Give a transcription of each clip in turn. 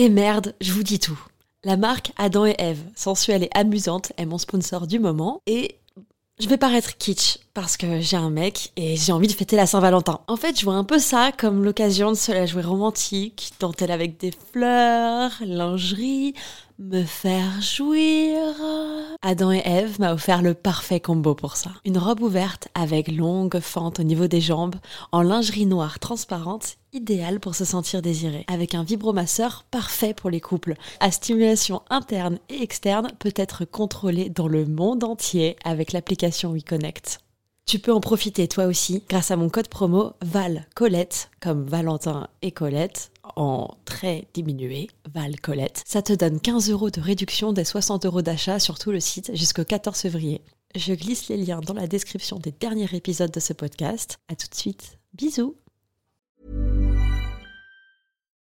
Et merde, je vous dis tout. La marque Adam et Eve, sensuelle et amusante, est mon sponsor du moment et je vais paraître kitsch parce que j'ai un mec et j'ai envie de fêter la Saint-Valentin. En fait, je vois un peu ça comme l'occasion de se la jouer romantique, dentelle avec des fleurs, lingerie, me faire jouir. Adam et Eve m'a offert le parfait combo pour ça. Une robe ouverte avec longue fente au niveau des jambes, en lingerie noire transparente, idéale pour se sentir désiré. Avec un vibromasseur parfait pour les couples. À stimulation interne et externe peut être contrôlée dans le monde entier avec l'application WeConnect. Tu peux en profiter toi aussi grâce à mon code promo Val Colette, comme Valentin et Colette, en très diminué, Val Colette. Ça te donne 15 euros de réduction des 60 euros d'achat sur tout le site jusqu'au 14 février. Je glisse les liens dans la description des derniers épisodes de ce podcast. À tout de suite. Bisous.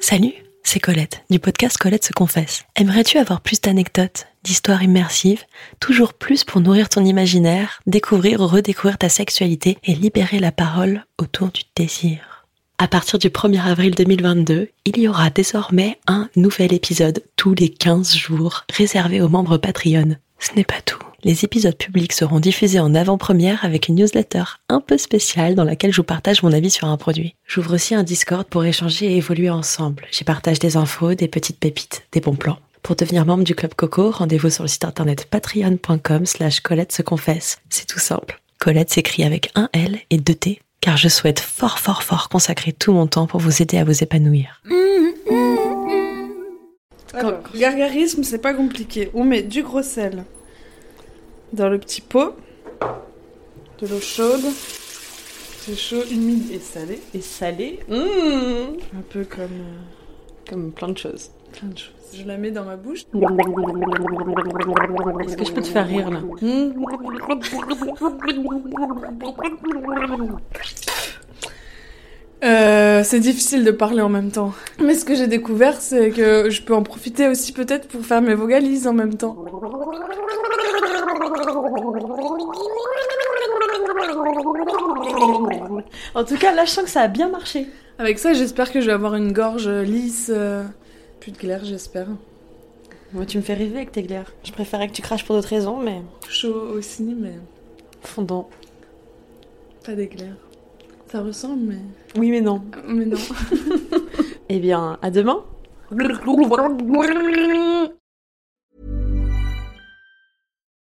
Salut, c'est Colette, du podcast Colette se confesse. Aimerais-tu avoir plus d'anecdotes, d'histoires immersives, toujours plus pour nourrir ton imaginaire, découvrir ou redécouvrir ta sexualité et libérer la parole autour du désir? À partir du 1er avril 2022, il y aura désormais un nouvel épisode tous les 15 jours réservé aux membres Patreon. Ce n'est pas tout. Les épisodes publics seront diffusés en avant-première avec une newsletter un peu spéciale dans laquelle je vous partage mon avis sur un produit. J'ouvre aussi un Discord pour échanger et évoluer ensemble. J'y partage des infos, des petites pépites, des bons plans. Pour devenir membre du Club Coco, rendez-vous sur le site internet patreon.com slash Colette se confesse. C'est tout simple. Colette s'écrit avec un L et deux T, car je souhaite fort fort fort consacrer tout mon temps pour vous aider à vous épanouir. Alors, gargarisme, c'est pas compliqué. On met du gros sel dans le petit pot, de l'eau chaude, c'est chaud, humide et salé. Et salé, mmh, Un peu comme euh, comme plein de choses. plein de choses. Je la mets dans ma bouche. Est-ce que je peux te faire rire là? Euh, c'est difficile de parler en même temps. Mais ce que j'ai découvert, c'est que je peux en profiter aussi peut-être pour faire mes vocalises en même temps. En tout cas, là, je sens que ça a bien marché. Avec ça, j'espère que je vais avoir une gorge lisse. euh, Plus de glaire, j'espère. Moi, tu me fais rêver avec tes glaires. Je préférais que tu craches pour d'autres raisons, mais Chaud aussi, mais fondant. pas d'éclair. Ça ressemble, mais. Oui, mais non. Mais non. Eh bien, à demain.